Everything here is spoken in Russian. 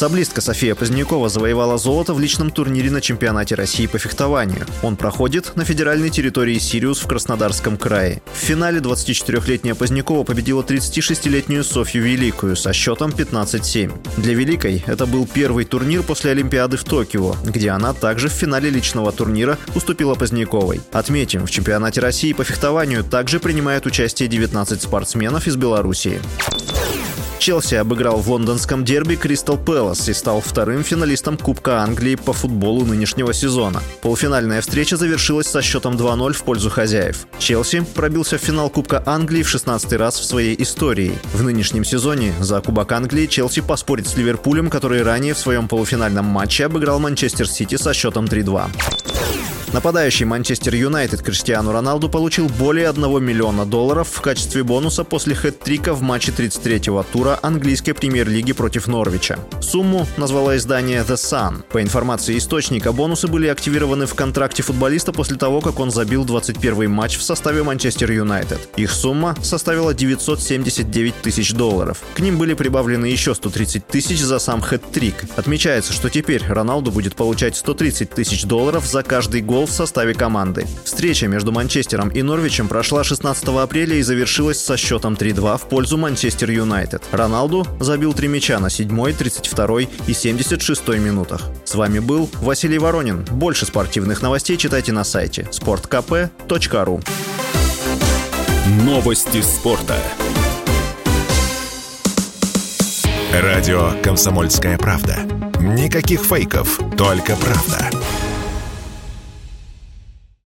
Саблистка София Позднякова завоевала золото в личном турнире на чемпионате России по фехтованию. Он проходит на федеральной территории «Сириус» в Краснодарском крае. В финале 24-летняя Позднякова победила 36-летнюю Софью Великую со счетом 15-7. Для Великой это был первый турнир после Олимпиады в Токио, где она также в финале личного турнира уступила Поздняковой. Отметим, в чемпионате России по фехтованию также принимают участие 19 спортсменов из Белоруссии. Челси обыграл в лондонском дерби Кристал Пэлас и стал вторым финалистом Кубка Англии по футболу нынешнего сезона. Полуфинальная встреча завершилась со счетом 2-0 в пользу хозяев. Челси пробился в финал Кубка Англии в 16 раз в своей истории. В нынешнем сезоне за Кубок Англии Челси поспорит с Ливерпулем, который ранее в своем полуфинальном матче обыграл Манчестер Сити со счетом 3-2. Нападающий Манчестер Юнайтед Криштиану Роналду получил более 1 миллиона долларов в качестве бонуса после хэт-трика в матче 33-го тура английской премьер-лиги против Норвича. Сумму назвала издание The Sun. По информации источника, бонусы были активированы в контракте футболиста после того, как он забил 21-й матч в составе Манчестер Юнайтед. Их сумма составила 979 тысяч долларов. К ним были прибавлены еще 130 тысяч за сам хэт-трик. Отмечается, что теперь Роналду будет получать 130 тысяч долларов за каждый гол гол в составе команды. Встреча между Манчестером и Норвичем прошла 16 апреля и завершилась со счетом 3-2 в пользу Манчестер Юнайтед. Роналду забил три мяча на 7, 32 и 76 минутах. С вами был Василий Воронин. Больше спортивных новостей читайте на сайте sportkp.ru Новости спорта. Радио «Комсомольская правда». Никаких фейков, только правда.